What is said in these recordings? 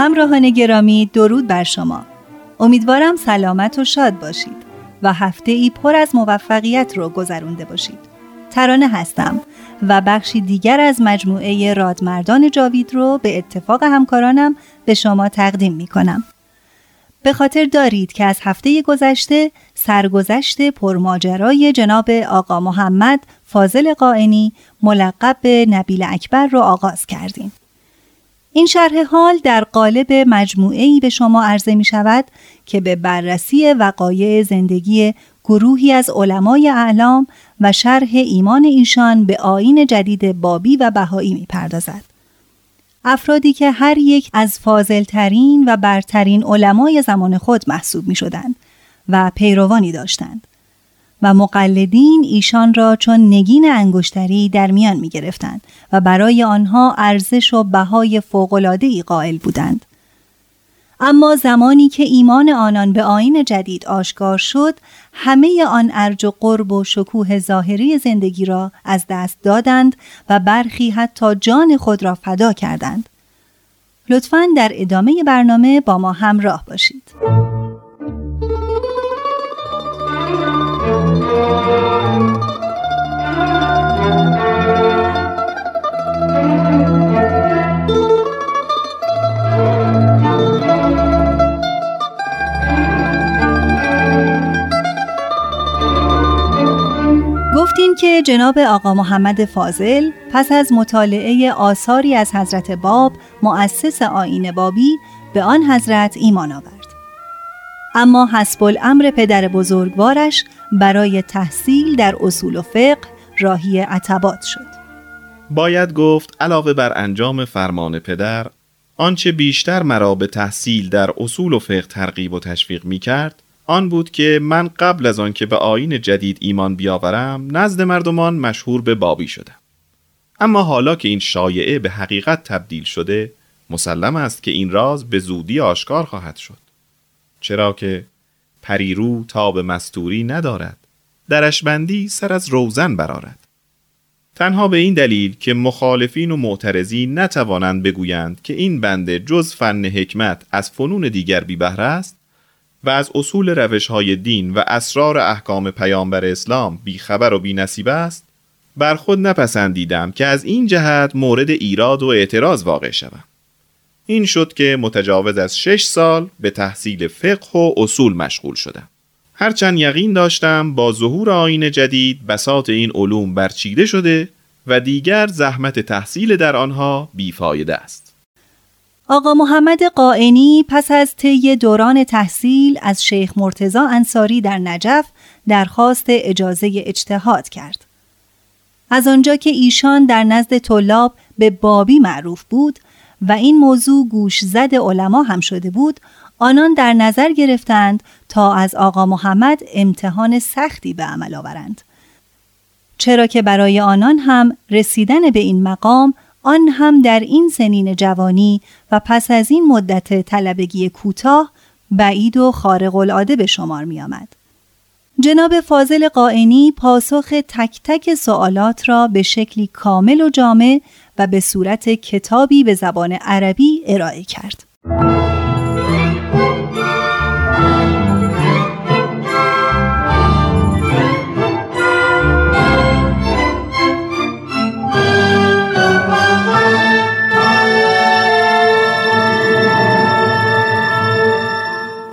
همراهان گرامی درود بر شما امیدوارم سلامت و شاد باشید و هفته ای پر از موفقیت رو گذرونده باشید ترانه هستم و بخشی دیگر از مجموعه رادمردان جاوید رو به اتفاق همکارانم به شما تقدیم می کنم. به خاطر دارید که از هفته گذشته سرگذشت پرماجرای جناب آقا محمد فاضل قائنی ملقب به نبیل اکبر رو آغاز کردیم. این شرح حال در قالب مجموعه به شما عرضه می شود که به بررسی وقایع زندگی گروهی از علمای اعلام و شرح ایمان ایشان به آین جدید بابی و بهایی می پردازد. افرادی که هر یک از فاضلترین و برترین علمای زمان خود محسوب می شدند و پیروانی داشتند. و مقلدین ایشان را چون نگین انگشتری در میان می گرفتند و برای آنها ارزش و بهای ای قائل بودند. اما زمانی که ایمان آنان به آین جدید آشکار شد همه آن ارج و قرب و شکوه ظاهری زندگی را از دست دادند و برخی حتی جان خود را فدا کردند لطفا در ادامه برنامه با ما همراه باشید جناب آقا محمد فاضل پس از مطالعه آثاری از حضرت باب مؤسس آین بابی به آن حضرت ایمان آورد. اما حسب الامر پدر بزرگوارش برای تحصیل در اصول و فقه راهی عتبات شد. باید گفت علاوه بر انجام فرمان پدر آنچه بیشتر مرا به تحصیل در اصول و فقه ترغیب و تشویق می کرد آن بود که من قبل از آن که به آین جدید ایمان بیاورم نزد مردمان مشهور به بابی شدم. اما حالا که این شایعه به حقیقت تبدیل شده مسلم است که این راز به زودی آشکار خواهد شد. چرا که پریرو تا به مستوری ندارد درش بندی سر از روزن برارد تنها به این دلیل که مخالفین و معترضین نتوانند بگویند که این بنده جز فن حکمت از فنون دیگر بی بهره است و از اصول روش های دین و اسرار احکام پیامبر اسلام بیخبر و بی نصیب است بر خود نپسندیدم که از این جهت مورد ایراد و اعتراض واقع شوم. این شد که متجاوز از شش سال به تحصیل فقه و اصول مشغول شدم. هرچند یقین داشتم با ظهور آین جدید بساط این علوم برچیده شده و دیگر زحمت تحصیل در آنها بیفایده است. آقا محمد قائنی پس از طی دوران تحصیل از شیخ مرتزا انصاری در نجف درخواست اجازه اجتهاد کرد. از آنجا که ایشان در نزد طلاب به بابی معروف بود و این موضوع گوش زد علما هم شده بود، آنان در نظر گرفتند تا از آقا محمد امتحان سختی به عمل آورند. چرا که برای آنان هم رسیدن به این مقام آن هم در این سنین جوانی و پس از این مدت طلبگی کوتاه بعید و خارق العاده به شمار می آمد. جناب فاضل قائنی پاسخ تک تک سوالات را به شکلی کامل و جامع و به صورت کتابی به زبان عربی ارائه کرد.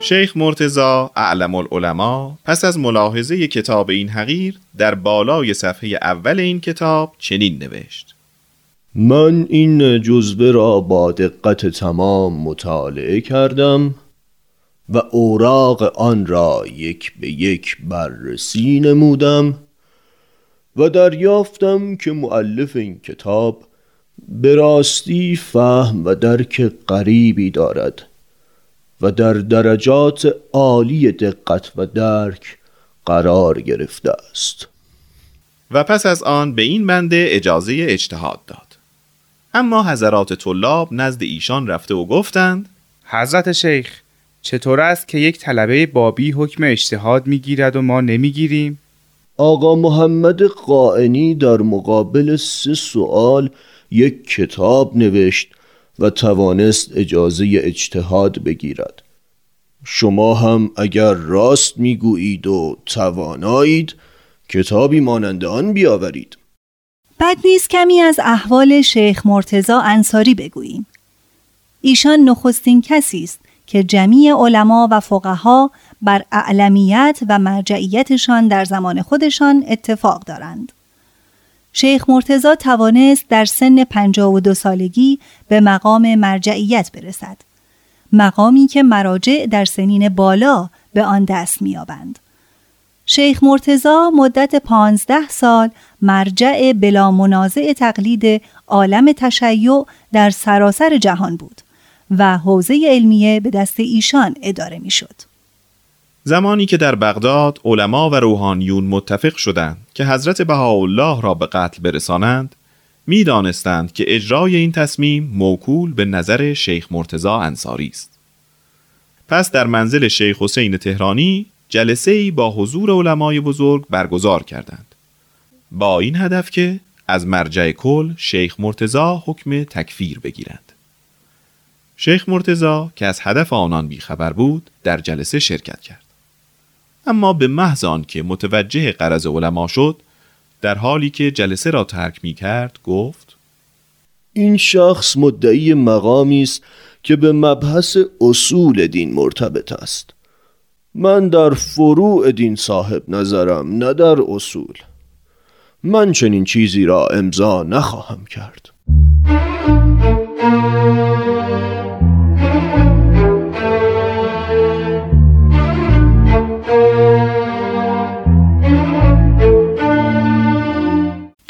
شیخ مرتزا اعلم العلماء پس از ملاحظه کتاب این حقیر در بالای صفحه اول این کتاب چنین نوشت. من این جزوه را با دقت تمام مطالعه کردم و اوراق آن را یک به یک بررسی نمودم و دریافتم که معلف این کتاب به راستی فهم و درک غریبی دارد. و در درجات عالی دقت و درک قرار گرفته است و پس از آن به این بنده اجازه اجتهاد داد اما حضرات طلاب نزد ایشان رفته و گفتند حضرت شیخ چطور است که یک طلبه بابی حکم اجتهاد می‌گیرد و ما نمی‌گیریم؟ آقا محمد قائنی در مقابل سه سوال یک کتاب نوشت و توانست اجازه اجتهاد بگیرد. شما هم اگر راست می‌گویید و توانایید کتابی مانند آن بیاورید. بد نیست کمی از احوال شیخ مرتزا انصاری بگوییم. ایشان نخستین کسی است که جمیع علما و فقها بر اعلمیت و مرجعیتشان در زمان خودشان اتفاق دارند. شیخ مرتزا توانست در سن 52 سالگی به مقام مرجعیت برسد. مقامی که مراجع در سنین بالا به آن دست میابند. شیخ مرتزا مدت پانزده سال مرجع بلا منازع تقلید عالم تشیع در سراسر جهان بود و حوزه علمیه به دست ایشان اداره می‌شد. زمانی که در بغداد علما و روحانیون متفق شدند که حضرت بهاءالله را به قتل برسانند می‌دانستند که اجرای این تصمیم موکول به نظر شیخ مرتزا انصاری است. پس در منزل شیخ حسین تهرانی جلسه ای با حضور علمای بزرگ برگزار کردند. با این هدف که از مرجع کل شیخ مرتزا حکم تکفیر بگیرند. شیخ مرتزا که از هدف آنان بیخبر بود در جلسه شرکت کرد. اما به محض که متوجه قرض علما شد در حالی که جلسه را ترک می کرد گفت این شخص مدعی مقامی است که به مبحث اصول دین مرتبط است. من در فروع دین صاحب نظرم نه در اصول. من چنین چیزی را امضا نخواهم کرد.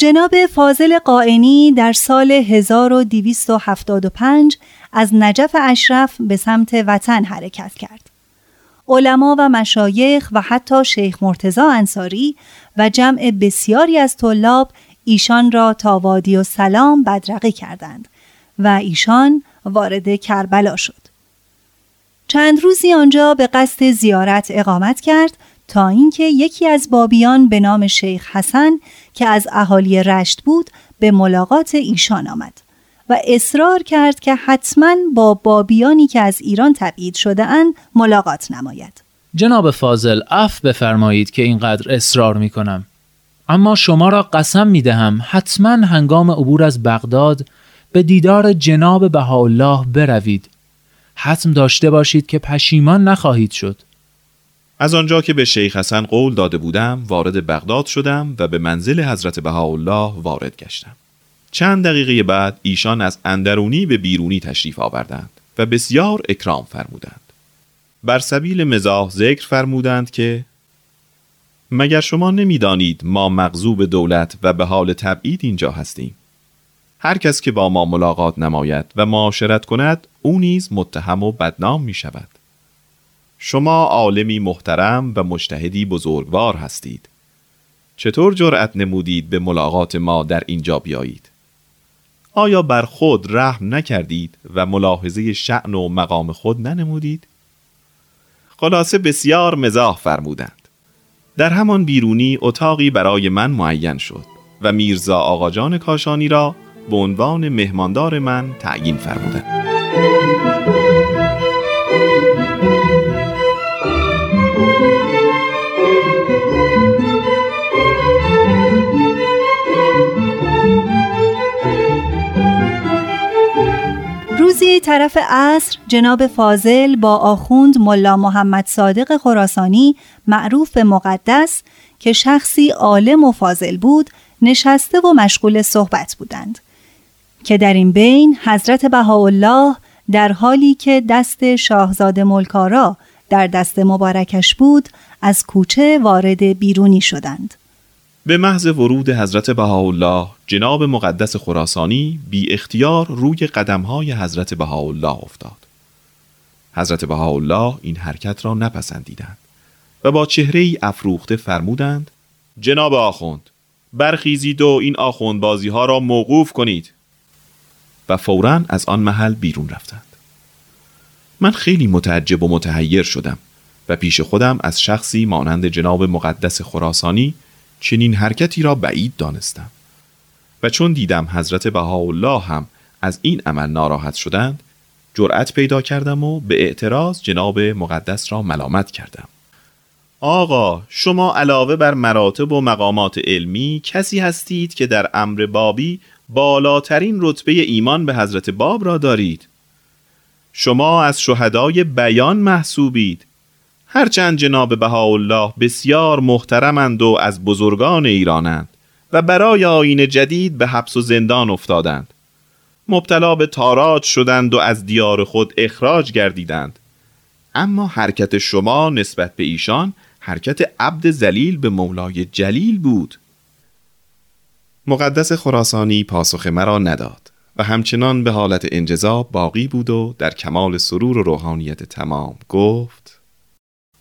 جناب فاضل قائنی در سال 1275 از نجف اشرف به سمت وطن حرکت کرد. علما و مشایخ و حتی شیخ مرتزا انصاری و جمع بسیاری از طلاب ایشان را تا وادی و سلام بدرقه کردند و ایشان وارد کربلا شد. چند روزی آنجا به قصد زیارت اقامت کرد تا اینکه یکی از بابیان به نام شیخ حسن که از اهالی رشت بود به ملاقات ایشان آمد و اصرار کرد که حتما با بابیانی که از ایران تبعید شده اند ملاقات نماید. جناب فاضل اف بفرمایید که اینقدر اصرار می کنم. اما شما را قسم می دهم حتما هنگام عبور از بغداد به دیدار جناب بهاءالله بروید. حتم داشته باشید که پشیمان نخواهید شد. از آنجا که به شیخ حسن قول داده بودم وارد بغداد شدم و به منزل حضرت بهاءالله وارد گشتم. چند دقیقه بعد ایشان از اندرونی به بیرونی تشریف آوردند و بسیار اکرام فرمودند. بر سبیل مزاح ذکر فرمودند که مگر شما نمی‌دانید ما مغضوب دولت و به حال تبعید اینجا هستیم؟ هر کس که با ما ملاقات نماید و معاشرت کند او نیز متهم و بدنام می شود شما عالمی محترم و مشتهدی بزرگوار هستید. چطور جرأت نمودید به ملاقات ما در اینجا بیایید؟ آیا بر خود رحم نکردید و ملاحظه شعن و مقام خود ننمودید؟ خلاصه بسیار مزاح فرمودند. در همان بیرونی اتاقی برای من معین شد و میرزا آقاجان کاشانی را به عنوان مهماندار من تعیین فرمودند. روزی طرف عصر جناب فاضل با آخوند ملا محمد صادق خراسانی معروف به مقدس که شخصی عالم و فاضل بود نشسته و مشغول صحبت بودند. که در این بین حضرت بهاءالله در حالی که دست شاهزاده ملکارا در دست مبارکش بود از کوچه وارد بیرونی شدند. به محض ورود حضرت بهاءالله جناب مقدس خراسانی بی اختیار روی قدمهای حضرت بهاءالله افتاد. حضرت بهاءالله این حرکت را نپسندیدند و با چهره ای افروخته فرمودند جناب آخوند برخیزید و این آخوند بازی ها را موقوف کنید. و فورا از آن محل بیرون رفتند. من خیلی متعجب و متحیر شدم و پیش خودم از شخصی مانند جناب مقدس خراسانی چنین حرکتی را بعید دانستم. و چون دیدم حضرت بهاءالله هم از این عمل ناراحت شدند جرأت پیدا کردم و به اعتراض جناب مقدس را ملامت کردم. آقا شما علاوه بر مراتب و مقامات علمی کسی هستید که در امر بابی بالاترین رتبه ایمان به حضرت باب را دارید؟ شما از شهدای بیان محسوبید. هرچند جناب بهاءالله بسیار محترمند و از بزرگان ایرانند و برای آین جدید به حبس و زندان افتادند. مبتلا به تاراج شدند و از دیار خود اخراج گردیدند. اما حرکت شما نسبت به ایشان حرکت عبد زلیل به مولای جلیل بود. مقدس خراسانی پاسخ مرا نداد و همچنان به حالت انجذاب باقی بود و در کمال سرور و روحانیت تمام گفت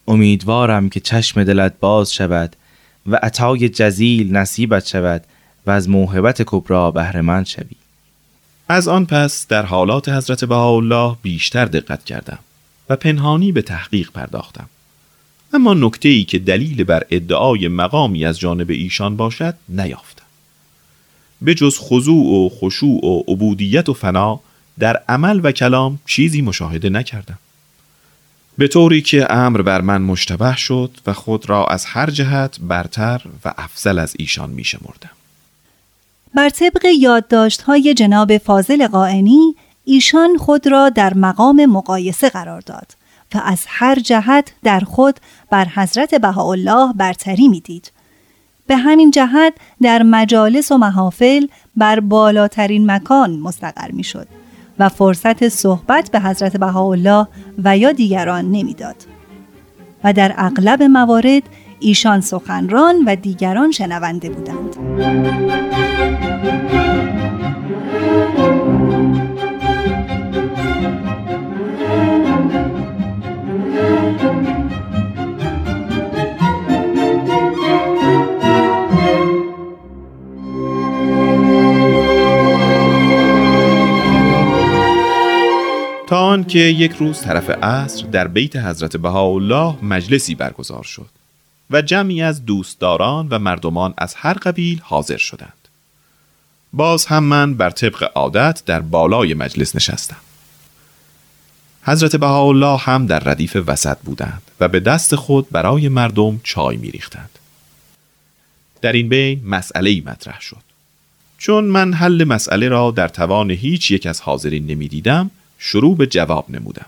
امیدوارم که چشم دلت باز شود و عطای جزیل نصیبت شود و از موهبت کبرا بهرهمند شوی. از آن پس در حالات حضرت بهاءالله بیشتر دقت کردم و پنهانی به تحقیق پرداختم. اما نکته ای که دلیل بر ادعای مقامی از جانب ایشان باشد نیافتم. به جز خضوع و خشوع و عبودیت و فنا در عمل و کلام چیزی مشاهده نکردم. به طوری که امر بر من مشتبه شد و خود را از هر جهت برتر و افضل از ایشان می شمردم. بر طبق یادداشت های جناب فاضل قائنی ایشان خود را در مقام مقایسه قرار داد و از هر جهت در خود بر حضرت بهاءالله برتری می‌دید. به همین جهت در مجالس و محافل بر بالاترین مکان مستقر می شد و فرصت صحبت به حضرت بهاءالله و یا دیگران نمی‌داد. و در اغلب موارد ایشان سخنران و دیگران شنونده بودند. آنکه یک روز طرف عصر در بیت حضرت بهاءالله مجلسی برگزار شد و جمعی از دوستداران و مردمان از هر قبیل حاضر شدند. باز هم من بر طبق عادت در بالای مجلس نشستم. حضرت بهاءالله هم در ردیف وسط بودند و به دست خود برای مردم چای می ریختند. در این بین مسئله مطرح شد. چون من حل مسئله را در توان هیچ یک از حاضرین نمی دیدم شروع به جواب نمودم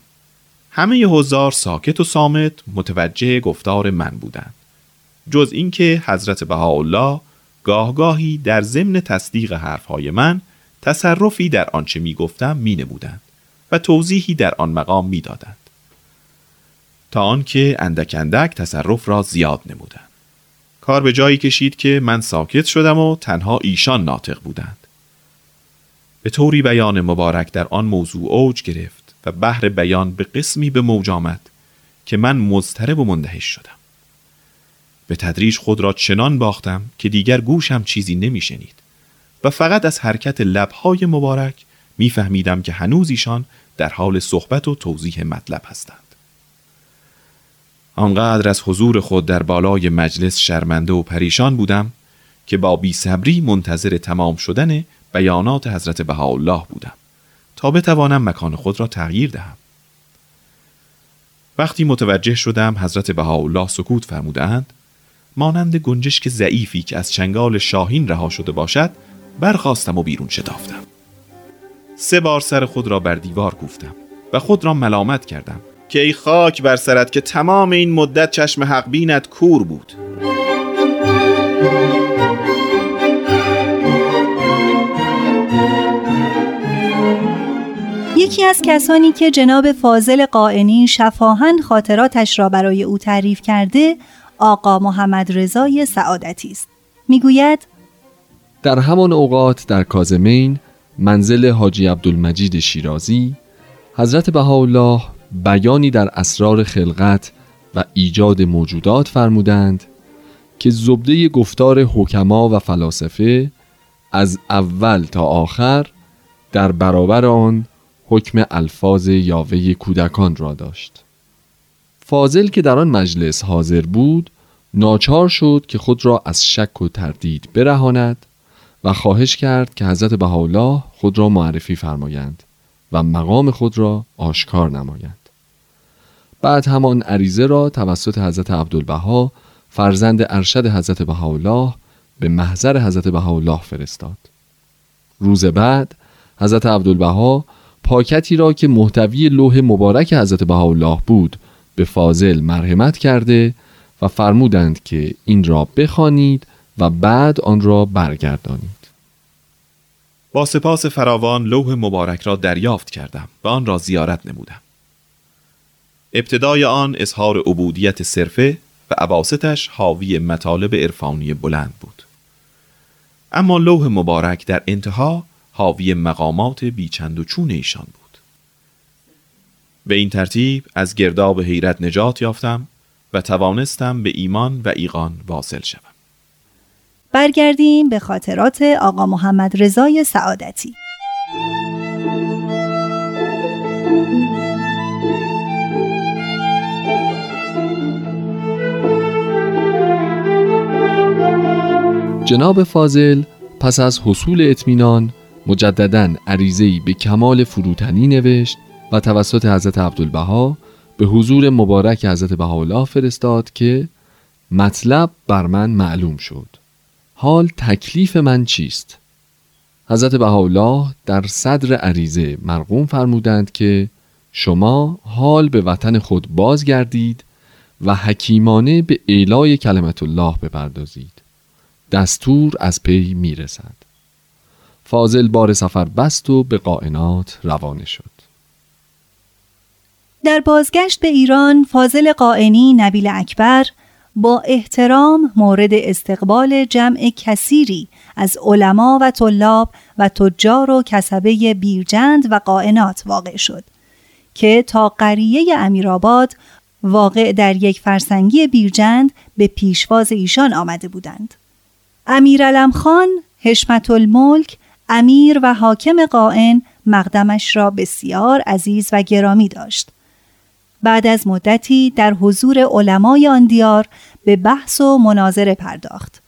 همه حضار ساکت و سامت متوجه گفتار من بودند جز اینکه حضرت بهاءالله گاهگاهی در ضمن تصدیق حرفهای من تصرفی در آنچه می گفتم می نمودند و توضیحی در آن مقام می دادند. تا آنکه اندک اندک تصرف را زیاد نمودند. کار به جایی کشید که من ساکت شدم و تنها ایشان ناطق بودند. به طوری بیان مبارک در آن موضوع اوج گرفت و بحر بیان به قسمی به موج آمد که من مضطرب و مندهش شدم. به تدریج خود را چنان باختم که دیگر گوشم چیزی نمیشنید و فقط از حرکت لبهای مبارک میفهمیدم که هنوز ایشان در حال صحبت و توضیح مطلب هستند. آنقدر از حضور خود در بالای مجلس شرمنده و پریشان بودم که با بی صبری منتظر تمام شدن بیانات حضرت بهاءالله بودم تا بتوانم مکان خود را تغییر دهم. وقتی متوجه شدم حضرت بهاءالله سکوت فرمودند مانند گنجشک ضعیفی که از چنگال شاهین رها شده باشد برخواستم و بیرون شتافتم. سه بار سر خود را بر دیوار کوفتم و خود را ملامت کردم که ای خاک بر سرت که تمام این مدت چشم حق بینت کور بود. یکی از کسانی که جناب فاضل قائنی شفاهن خاطراتش را برای او تعریف کرده آقا محمد رضای سعادتی است. می‌گوید در همان اوقات در کازمین منزل حاجی عبدالمجید شیرازی حضرت بهاءالله بیانی در اسرار خلقت و ایجاد موجودات فرمودند که زبده گفتار حکما و فلاسفه از اول تا آخر در برابر آن حکم الفاظ یاوه کودکان را داشت. فاضل که در آن مجلس حاضر بود ناچار شد که خود را از شک و تردید برهاند و خواهش کرد که حضرت بهاءالله خود را معرفی فرمایند و مقام خود را آشکار نمایند. بعد همان عریضه را توسط حضرت عبدالبها فرزند ارشد حضرت بهاءالله به محضر حضرت بهاءالله فرستاد. روز بعد حضرت عبدالبها پاکتی را که محتوی لوح مبارک حضرت بهاءالله بود به فاضل مرحمت کرده و فرمودند که این را بخوانید و بعد آن را برگردانید. با سپاس فراوان لوح مبارک را دریافت کردم و آن را زیارت نمودم. ابتدای آن اظهار عبودیت صرفه و عباستش حاوی مطالب عرفانی بلند بود. اما لوح مبارک در انتها حاوی مقامات بیچند و چون ایشان بود. به این ترتیب از گرداب حیرت نجات یافتم و توانستم به ایمان و ایقان واصل شوم. برگردیم به خاطرات آقا محمد رضای سعادتی. جناب فاضل پس از حصول اطمینان مجددا عریضه‌ای به کمال فروتنی نوشت و توسط حضرت عبدالبها به حضور مبارک حضرت بهاءالله فرستاد که مطلب بر من معلوم شد. حال تکلیف من چیست؟ حضرت بهاءالله در صدر عریضه مرقوم فرمودند که شما حال به وطن خود بازگردید و حکیمانه به اعلای کلمت الله بپردازید. دستور از پی می‌رسد. فاضل بار سفر بست و به قائنات روانه شد در بازگشت به ایران فاضل قائنی نبیل اکبر با احترام مورد استقبال جمع کثیری از علما و طلاب و تجار و کسبه بیرجند و قائنات واقع شد که تا قریه امیرآباد واقع در یک فرسنگی بیرجند به پیشواز ایشان آمده بودند. امیرعلم خان حشمت الملک امیر و حاکم قائن مقدمش را بسیار عزیز و گرامی داشت. بعد از مدتی در حضور علمای آن دیار به بحث و مناظره پرداخت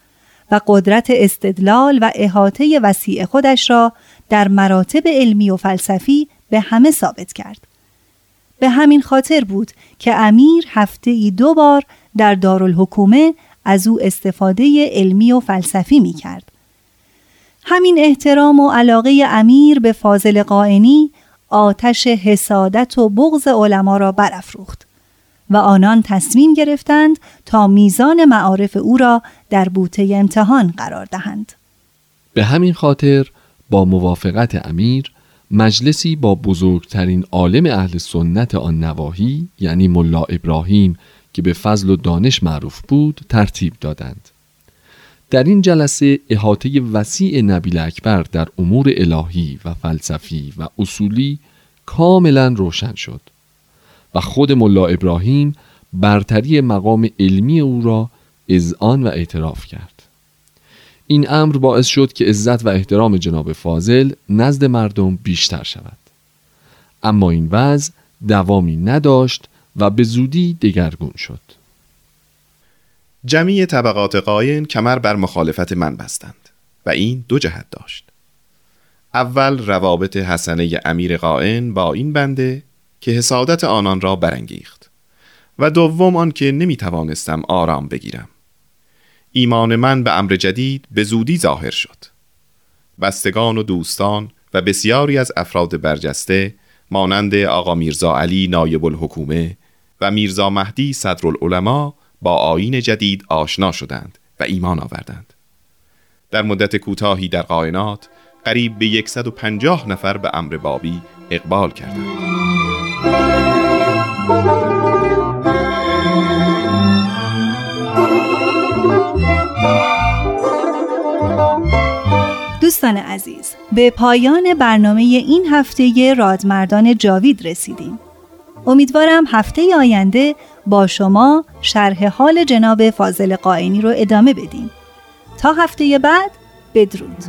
و قدرت استدلال و احاطه وسیع خودش را در مراتب علمی و فلسفی به همه ثابت کرد. به همین خاطر بود که امیر هفته ای دو بار در دارالحکومه از او استفاده علمی و فلسفی می کرد. همین احترام و علاقه امیر به فاضل قائنی آتش حسادت و بغض علما را برافروخت و آنان تصمیم گرفتند تا میزان معارف او را در بوته امتحان قرار دهند. به همین خاطر با موافقت امیر مجلسی با بزرگترین عالم اهل سنت آن نواحی یعنی ملا ابراهیم که به فضل و دانش معروف بود ترتیب دادند در این جلسه احاطه وسیع نبیل اکبر در امور الهی و فلسفی و اصولی کاملا روشن شد و خود ملا ابراهیم برتری مقام علمی او را اذعان و اعتراف کرد. این امر باعث شد که عزت و احترام جناب فاضل نزد مردم بیشتر شود. اما این وضع دوامی نداشت و به زودی دگرگون شد. جمعی طبقات قاین کمر بر مخالفت من بستند و این دو جهت داشت. اول روابط حسنه امیر قائن با این بنده که حسادت آنان را برانگیخت و دوم آن که نمی توانستم آرام بگیرم. ایمان من به امر جدید به زودی ظاهر شد. بستگان و دوستان و بسیاری از افراد برجسته مانند آقا میرزا علی نایب الحکومه و میرزا مهدی صدرالعلماء با آین جدید آشنا شدند و ایمان آوردند. در مدت کوتاهی در قائنات قریب به 150 نفر به امر بابی اقبال کردند. دوستان عزیز به پایان برنامه این هفته رادمردان جاوید رسیدیم. امیدوارم هفته آینده با شما شرح حال جناب فاضل قائنی رو ادامه بدیم. تا هفته بعد بدرود.